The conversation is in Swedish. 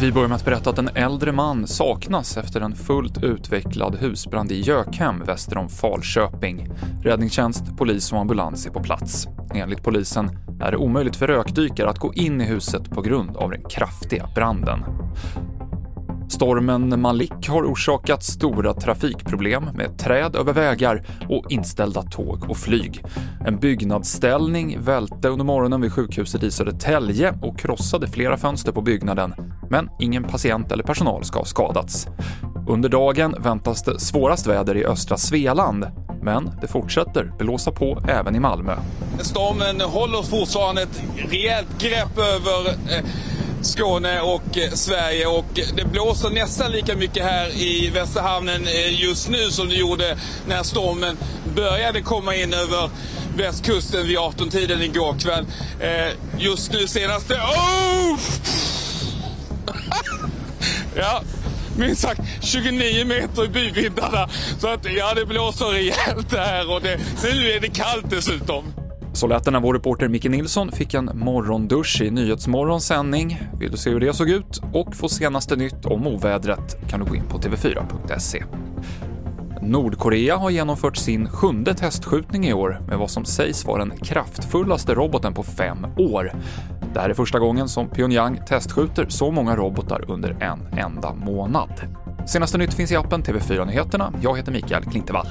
Vi börjar med att berätta att en äldre man saknas efter en fullt utvecklad husbrand i Gökhem väster om Falköping. Räddningstjänst, polis och ambulans är på plats. Enligt polisen är det omöjligt för rökdykare att gå in i huset på grund av den kraftiga branden. Stormen Malik har orsakat stora trafikproblem med träd över vägar och inställda tåg och flyg. En byggnadsställning välte under morgonen vid sjukhuset i Södertälje och krossade flera fönster på byggnaden, men ingen patient eller personal ska ha skadats. Under dagen väntas det svårast väder i östra Svealand, men det fortsätter blåsa på även i Malmö. Stormen håller fortfarande ett rejält grepp över eh, Skåne och eh, Sverige och det blåser nästan lika mycket här i Västerhamnen eh, just nu som det gjorde när stormen började komma in över västkusten vid 18-tiden igår kväll. Eh, just nu senaste... Oh! ja, minst sagt 29 meter i byvindarna. Så att ja, det blåser rejält här och det, nu är det kallt dessutom. Så lät det när vår reporter Micke Nilsson fick en morgondusch i Nyhetsmorgons sändning. Vill du se hur det såg ut och få senaste nytt om ovädret kan du gå in på tv4.se. Nordkorea har genomfört sin sjunde testskjutning i år med vad som sägs vara den kraftfullaste roboten på fem år. Det här är första gången som Pyongyang testskjuter så många robotar under en enda månad. Senaste nytt finns i appen TV4 Nyheterna. Jag heter Mikael Klintevall.